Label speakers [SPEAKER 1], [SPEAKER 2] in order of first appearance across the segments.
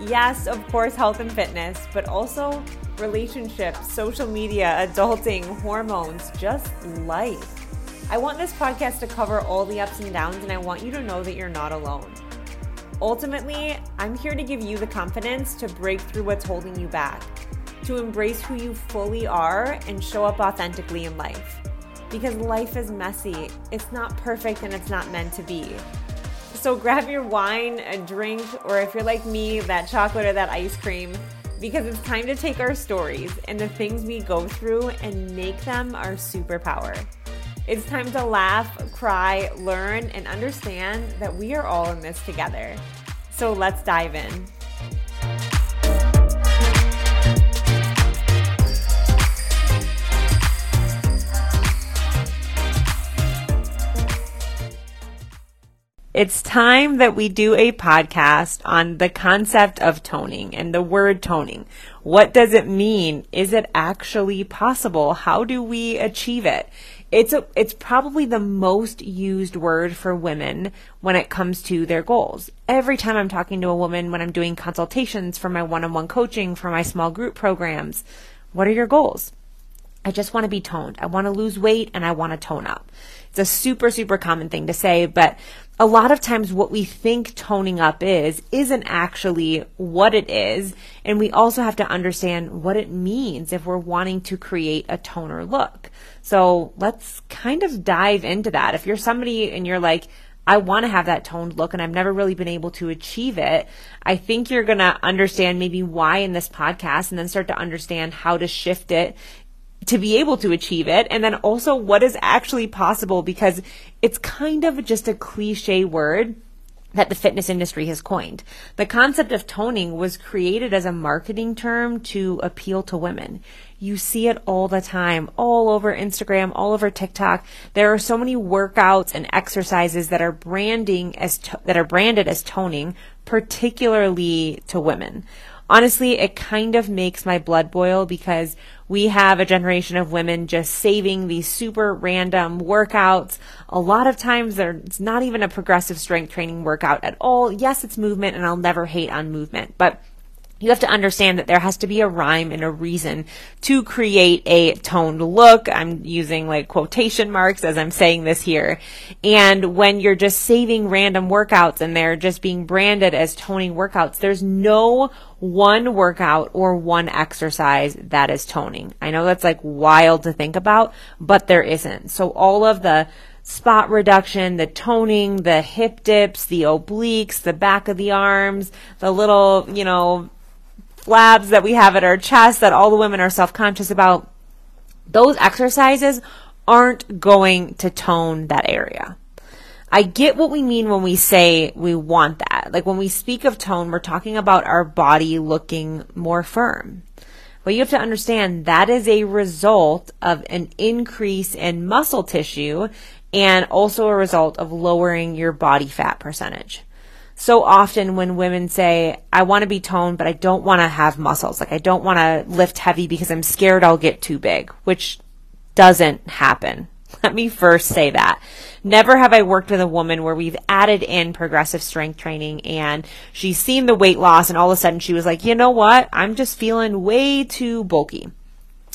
[SPEAKER 1] Yes, of course, health and fitness, but also relationships, social media, adulting, hormones, just life. I want this podcast to cover all the ups and downs, and I want you to know that you're not alone. Ultimately, I'm here to give you the confidence to break through what's holding you back, to embrace who you fully are, and show up authentically in life. Because life is messy, it's not perfect, and it's not meant to be. So grab your wine, a drink, or if you're like me, that chocolate or that ice cream, because it's time to take our stories and the things we go through and make them our superpower. It's time to laugh, cry, learn, and understand that we are all in this together. So let's dive in. It's time that we do a podcast on the concept of toning and the word toning. What does it mean? Is it actually possible? How do we achieve it? It's a, it's probably the most used word for women when it comes to their goals. Every time I'm talking to a woman when I'm doing consultations for my one-on-one coaching, for my small group programs, what are your goals? I just want to be toned. I want to lose weight and I want to tone up. It's a super, super common thing to say, but a lot of times what we think toning up is, isn't actually what it is. And we also have to understand what it means if we're wanting to create a toner look. So let's kind of dive into that. If you're somebody and you're like, I want to have that toned look and I've never really been able to achieve it. I think you're going to understand maybe why in this podcast and then start to understand how to shift it to be able to achieve it and then also what is actually possible because it's kind of just a cliche word that the fitness industry has coined. The concept of toning was created as a marketing term to appeal to women. You see it all the time, all over Instagram, all over TikTok. There are so many workouts and exercises that are branding as to- that are branded as toning, particularly to women honestly, it kind of makes my blood boil because we have a generation of women just saving these super random workouts. A lot of times it's not even a progressive strength training workout at all. Yes, it's movement and I'll never hate on movement, but you have to understand that there has to be a rhyme and a reason to create a toned look. I'm using like quotation marks as I'm saying this here. And when you're just saving random workouts and they're just being branded as toning workouts, there's no one workout or one exercise that is toning. I know that's like wild to think about, but there isn't. So all of the spot reduction, the toning, the hip dips, the obliques, the back of the arms, the little, you know, flabs that we have at our chest that all the women are self-conscious about, those exercises aren't going to tone that area. I get what we mean when we say we want that. Like when we speak of tone, we're talking about our body looking more firm. But you have to understand that is a result of an increase in muscle tissue and also a result of lowering your body fat percentage so often when women say, I want to be toned, but I don't want to have muscles. Like I don't want to lift heavy because I'm scared I'll get too big, which doesn't happen. Let me first say that. Never have I worked with a woman where we've added in progressive strength training and she's seen the weight loss and all of a sudden she was like, you know what? I'm just feeling way too bulky.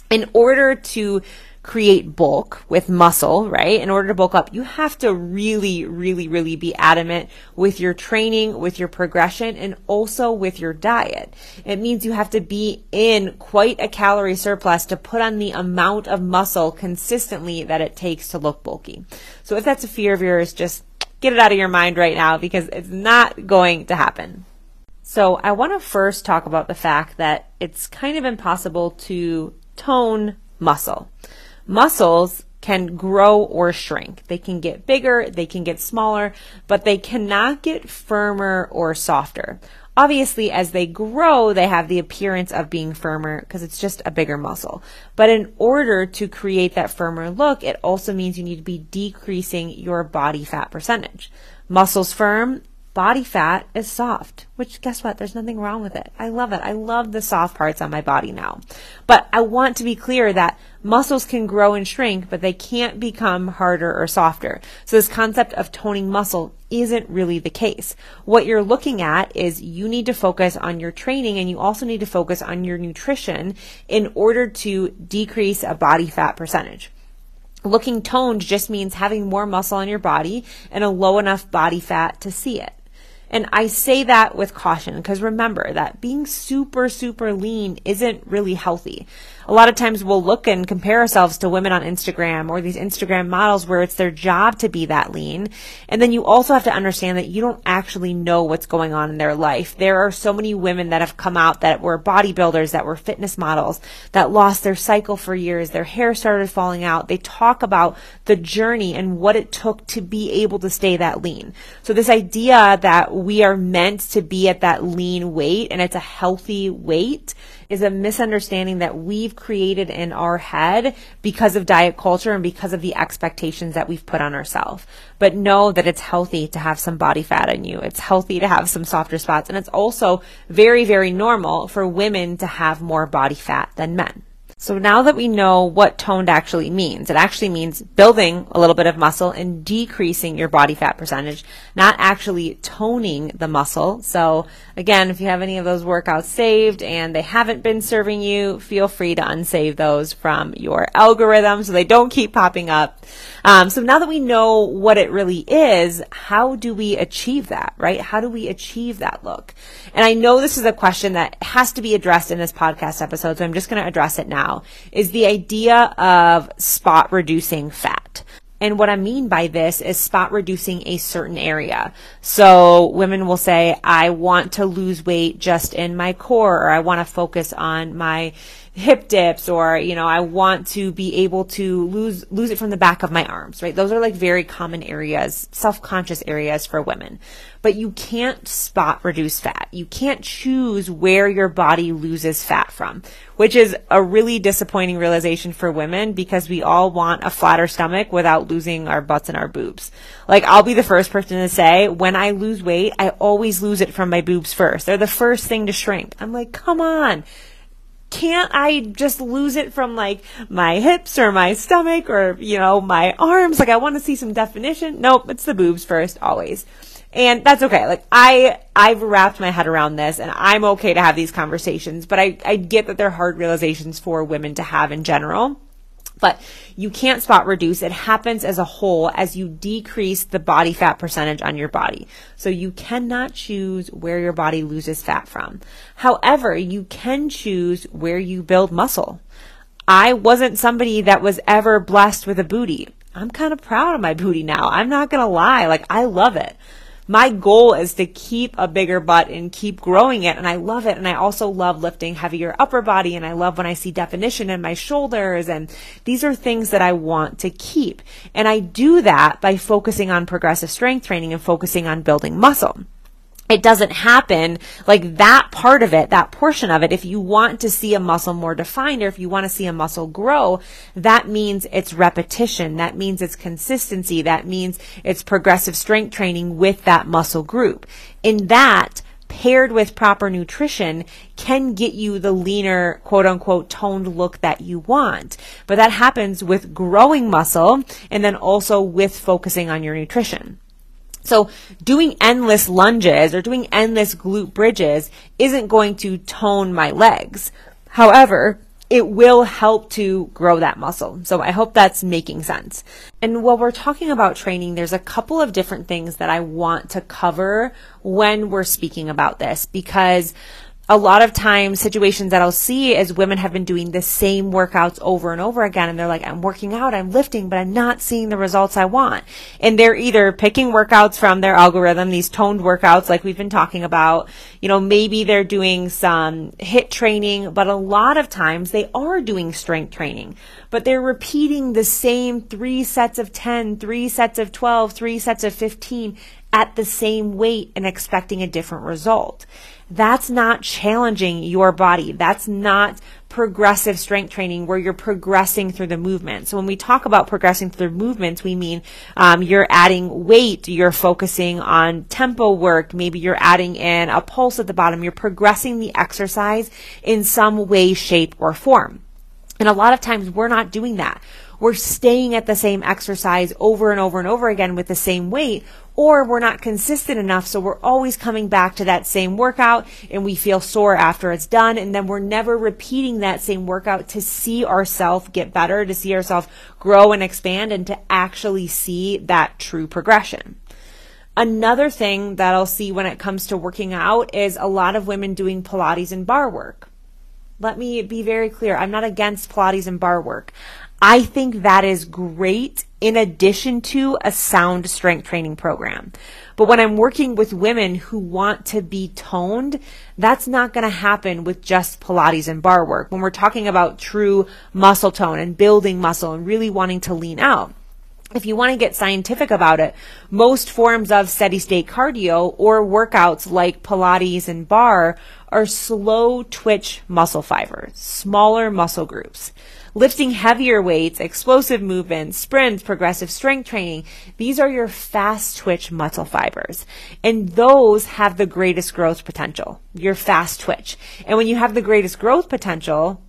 [SPEAKER 1] In order to create bulk with muscle, right? In order to bulk up, you have to really, really, really be adamant with your training, with your progression, and also with your diet. It means you have to be in quite a calorie surplus to put on the amount of muscle consistently that it takes to look bulky. So if that's a fear of yours, just get it out of your mind right now because it's not going to happen. So I want to first talk about the fact that it's kind of impossible to tone muscle muscles can grow or shrink. They can get bigger, they can get smaller, but they cannot get firmer or softer. Obviously, as they grow, they have the appearance of being firmer because it's just a bigger muscle. But in order to create that firmer look, it also means you need to be decreasing your body fat percentage. Muscles firm, body fat is soft, which guess what? There's nothing wrong with it. I love it. I love the soft parts on my body now. But I want to be clear that muscles can grow and shrink, but they can't become harder or softer. So this concept of toning muscle isn't really the case. What you're looking at is you need to focus on your training and you also need to focus on your nutrition in order to decrease a body fat percentage. Looking toned just means having more muscle on your body and a low enough body fat to see it. And I say that with caution because remember that being super, super lean isn't really healthy a lot of times we'll look and compare ourselves to women on Instagram or these Instagram models where it's their job to be that lean. And then you also have to understand that you don't actually know what's going on in their life. There are so many women that have come out that were bodybuilders, that were fitness models, that lost their cycle for years. Their hair started falling out. They talk about the journey and what it took to be able to stay that lean. So this idea that we are meant to be at that lean weight and it's a healthy weight is a misunderstanding that we've created in our head because of diet culture and because of the expectations that we've put on ourselves. But know that it's healthy to have some body fat in you. It's healthy to have some softer spots. And it's also very, very normal for women to have more body fat than men. So now that we know what toned actually means, it actually means building a little bit of muscle and decreasing your body fat percentage, not actually toning the muscle. So again, if you have any of those workouts saved and they haven't been serving you, feel free to unsave those from your algorithm so they don't keep popping up. Um, so now that we know what it really is, how do we achieve that, right? How do we achieve that look? And I know this is a question that has to be addressed in this podcast episode, so I'm just going to address it now, is the idea of spot reducing fat. And what I mean by this is spot reducing a certain area. So women will say, I want to lose weight just in my core, or I want to focus on my hip dips or you know I want to be able to lose lose it from the back of my arms right? Those are like very common areas self-conscious areas for women. But you can't spot reduce fat. You can't choose where your body loses fat from which is a really disappointing realization for women because we all want a flatter stomach without losing our butts and our boobs. Like I'll be the first person to say when I lose weight I always lose it from my boobs first. They're the first thing to shrink. I'm like come on can't I just lose it from like my hips or my stomach or, you know, my arms? Like I want to see some definition. Nope, it's the boobs first, always. And that's okay. Like I, I've wrapped my head around this and I'm okay to have these conversations, but I, I get that they're hard realizations for women to have in general. But you can't spot reduce. It happens as a whole as you decrease the body fat percentage on your body. So you cannot choose where your body loses fat from. However, you can choose where you build muscle. I wasn't somebody that was ever blessed with a booty. I'm kind of proud of my booty now. I'm not going to lie. Like, I love it my goal is to keep a bigger butt and keep growing it. And I love it. And I also love lifting heavier upper body. And I love when I see definition in my shoulders. And these are things that I want to keep. And I do that by focusing on progressive strength training and focusing on building muscle it doesn't happen like that part of it, that portion of it. If you want to see a muscle more defined or if you want to see a muscle grow, that means it's repetition. That means it's consistency. That means it's progressive strength training with that muscle group. In that, paired with proper nutrition can get you the leaner, quote unquote, toned look that you want. But that happens with growing muscle and then also with focusing on your nutrition. So doing endless lunges or doing endless glute bridges isn't going to tone my legs. However, it will help to grow that muscle. So I hope that's making sense. And while we're talking about training, there's a couple of different things that I want to cover when we're speaking about this because a lot of times situations that I'll see is women have been doing the same workouts over and over again and they're like I'm working out, I'm lifting, but I'm not seeing the results I want. And they're either picking workouts from their algorithm, these toned workouts like we've been talking about, you know, maybe they're doing some HIIT training, but a lot of times they are doing strength training, but they're repeating the same 3 sets of 10, 3 sets of 12, 3 sets of 15 at the same weight and expecting a different result. That's not challenging your body. That's not progressive strength training where you're progressing through the movement. So when we talk about progressing through movements, we mean um, you're adding weight, you're focusing on tempo work, maybe you're adding in a pulse at the bottom, you're progressing the exercise in some way, shape, or form. And a lot of times we're not doing that. We're staying at the same exercise over and over and over again with the same weight or we're not consistent enough. So we're always coming back to that same workout and we feel sore after it's done. And then we're never repeating that same workout to see ourselves get better, to see ourselves grow and expand and to actually see that true progression. Another thing that I'll see when it comes to working out is a lot of women doing Pilates and barre work. Let me be very clear. I'm not against Pilates and barre work. I think that is great in addition to a sound strength training program. But when I'm working with women who want to be toned, that's not going to happen with just Pilates and barre work. When we're talking about true muscle tone and building muscle and really wanting to lean out. If you want to get scientific about it, most forms of steady state cardio or workouts like Pilates and barre are slow twitch muscle fibers, smaller muscle groups lifting heavier weights, explosive movements, sprints, progressive strength training. These are your fast twitch muscle fibers. And those have the greatest growth potential, your fast twitch. And when you have the greatest growth potential,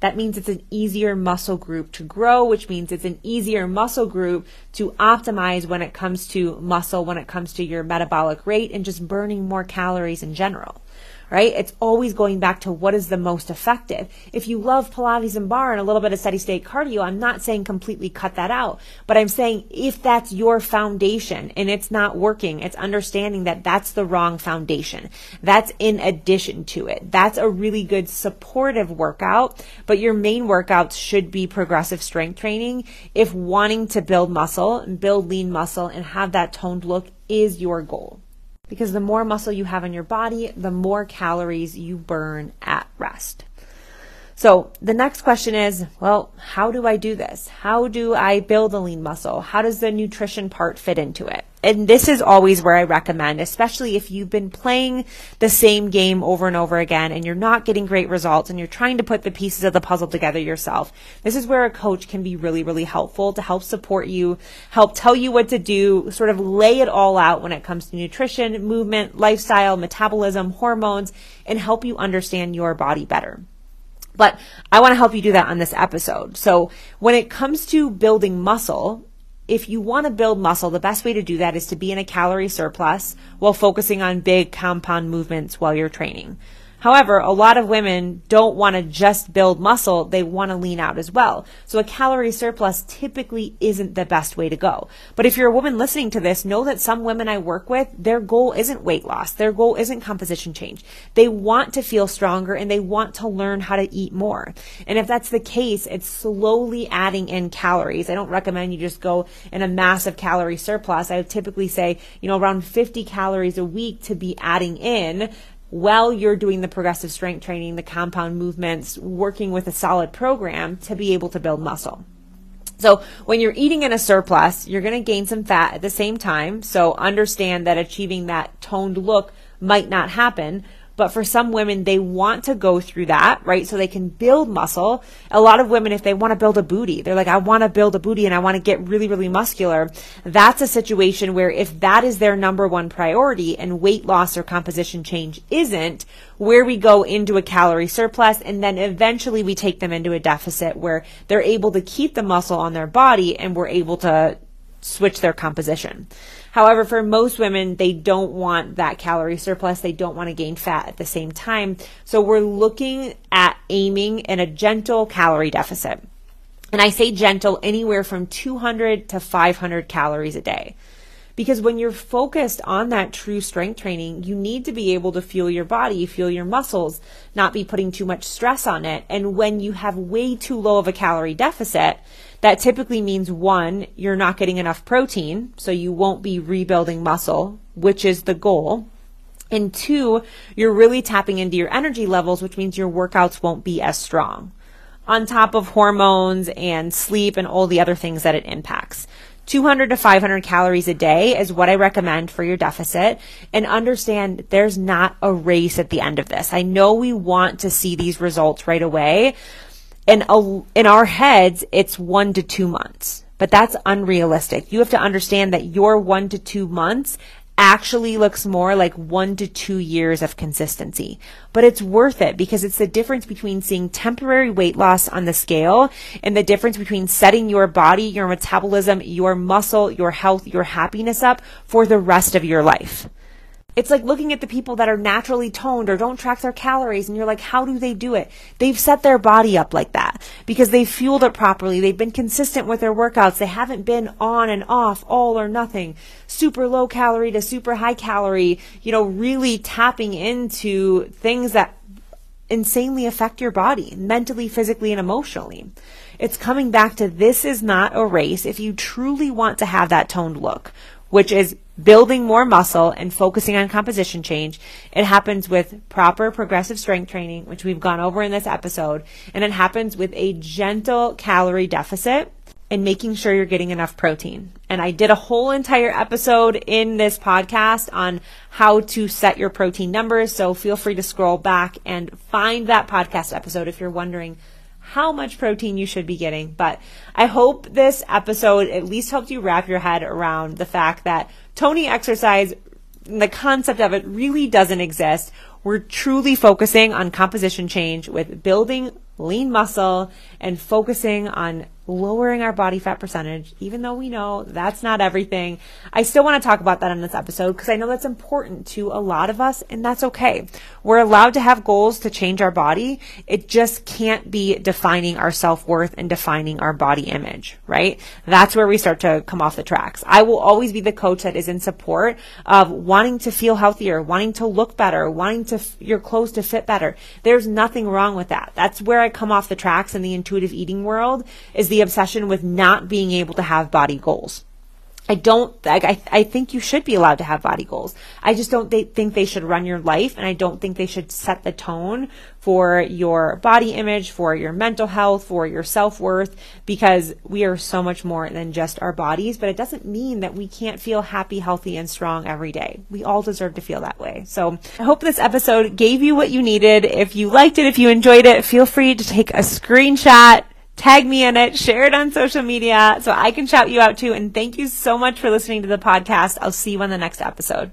[SPEAKER 1] that means it's an easier muscle group to grow, which means it's an easier muscle group to optimize when it comes to muscle, when it comes to your metabolic rate and just burning more calories in general right? It's always going back to what is the most effective. If you love Pilates and barre and a little bit of steady state cardio, I'm not saying completely cut that out, but I'm saying if that's your foundation and it's not working, it's understanding that that's the wrong foundation. That's in addition to it. That's a really good supportive workout, but your main workouts should be progressive strength training if wanting to build muscle and build lean muscle and have that toned look is your goal because the more muscle you have in your body, the more calories you burn at rest. So the next question is, well, how do I do this? How do I build a lean muscle? How does the nutrition part fit into it? And this is always where I recommend, especially if you've been playing the same game over and over again and you're not getting great results and you're trying to put the pieces of the puzzle together yourself. This is where a coach can be really, really helpful to help support you, help tell you what to do, sort of lay it all out when it comes to nutrition, movement, lifestyle, metabolism, hormones, and help you understand your body better. But I want to help you do that on this episode. So when it comes to building muscle, if you want to build muscle, the best way to do that is to be in a calorie surplus while focusing on big compound movements while you're training. However, a lot of women don't want to just build muscle, they want to lean out as well. So a calorie surplus typically isn't the best way to go. But if you're a woman listening to this, know that some women I work with, their goal isn't weight loss. Their goal isn't composition change. They want to feel stronger and they want to learn how to eat more. And if that's the case, it's slowly adding in calories. I don't recommend you just go in a massive calorie surplus. I would typically say, you know, around 50 calories a week to be adding in while you're doing the progressive strength training, the compound movements, working with a solid program to be able to build muscle. So when you're eating in a surplus, you're going to gain some fat at the same time. So understand that achieving that toned look might not happen, but for some women, they want to go through that, right? So they can build muscle. A lot of women, if they want to build a booty, they're like, I want to build a booty and I want to get really, really muscular. That's a situation where if that is their number one priority and weight loss or composition change isn't, where we go into a calorie surplus and then eventually we take them into a deficit where they're able to keep the muscle on their body and we're able to switch their composition. However, for most women, they don't want that calorie surplus. They don't want to gain fat at the same time. So we're looking at aiming in a gentle calorie deficit. And I say gentle anywhere from 200 to 500 calories a day. Because when you're focused on that true strength training, you need to be able to fuel your body, fuel your muscles, not be putting too much stress on it. And when you have way too low of a calorie deficit, that typically means one, you're not getting enough protein, so you won't be rebuilding muscle, which is the goal. And two, you're really tapping into your energy levels, which means your workouts won't be as strong. On top of hormones and sleep and all the other things that it impacts. 200 to 500 calories a day is what I recommend for your deficit. And understand there's not a race at the end of this. I know we want to see these results right away. And in our heads, it's one to two months, but that's unrealistic. You have to understand that your one to two months actually looks more like one to two years of consistency. But it's worth it because it's the difference between seeing temporary weight loss on the scale and the difference between setting your body, your metabolism, your muscle, your health, your happiness up for the rest of your life. It's like looking at the people that are naturally toned or don't track their calories and you're like, how do they do it? They've set their body up like that because they've fueled it properly. They've been consistent with their workouts. They haven't been on and off, all or nothing, super low calorie to super high calorie, you know, really tapping into things that insanely affect your body mentally, physically, and emotionally. It's coming back to this is not a race if you truly want to have that toned look, which is building more muscle and focusing on composition change. It happens with proper progressive strength training, which we've gone over in this episode, and it happens with a gentle calorie deficit and making sure you're getting enough protein. And I did a whole entire episode in this podcast on how to set your protein numbers. So feel free to scroll back and find that podcast episode if you're wondering how much protein you should be getting. But I hope this episode at least helped you wrap your head around the fact that Tony exercise, the concept of it really doesn't exist. We're truly focusing on composition change with building lean muscle and focusing on lowering our body fat percentage, even though we know that's not everything. I still want to talk about that in this episode because I know that's important to a lot of us and that's okay. We're allowed to have goals to change our body. It just can't be defining our self-worth and defining our body image, right? That's where we start to come off the tracks. I will always be the coach that is in support of wanting to feel healthier, wanting to look better, wanting to f- your clothes to fit better. There's nothing wrong with that. That's where I come off the tracks in the intuitive eating world is the obsession with not being able to have body goals. I don't, I, I think you should be allowed to have body goals. I just don't th- think they should run your life and I don't think they should set the tone for your body image, for your mental health, for your self worth, because we are so much more than just our bodies. But it doesn't mean that we can't feel happy, healthy, and strong every day. We all deserve to feel that way. So I hope this episode gave you what you needed. If you liked it, if you enjoyed it, feel free to take a screenshot tag me in it, share it on social media so I can shout you out too. And thank you so much for listening to the podcast. I'll see you on the next episode.